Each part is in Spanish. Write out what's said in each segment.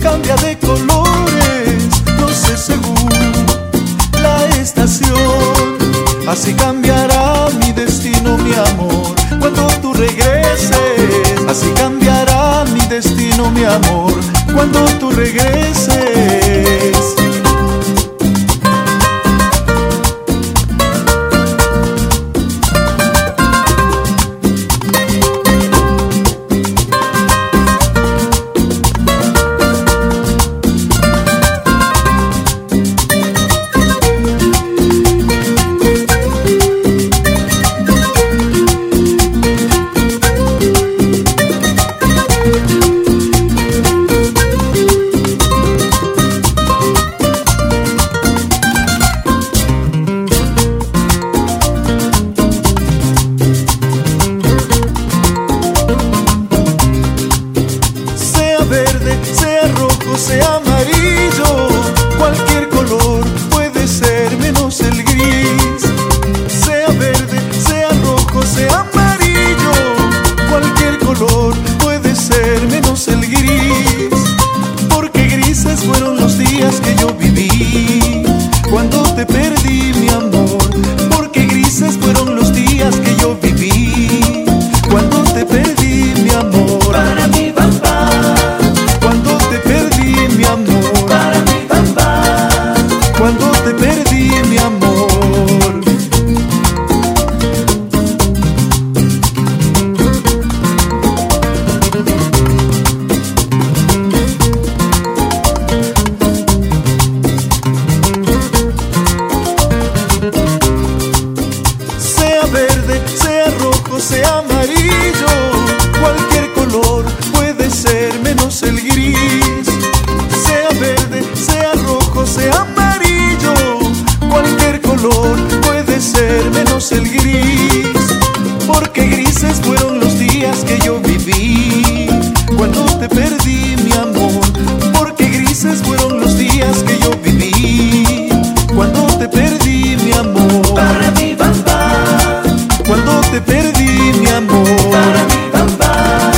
cambia de colores, no sé según la estación. Así cambiará mi destino, mi amor, cuando tú regreses. Así cambiará mi destino, mi amor, cuando tú regreses. sencillo, cualquier cuando te perdí, mi amor. Para mí, papá.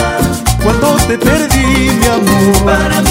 Cuando te perdí, mi amor. Para mí,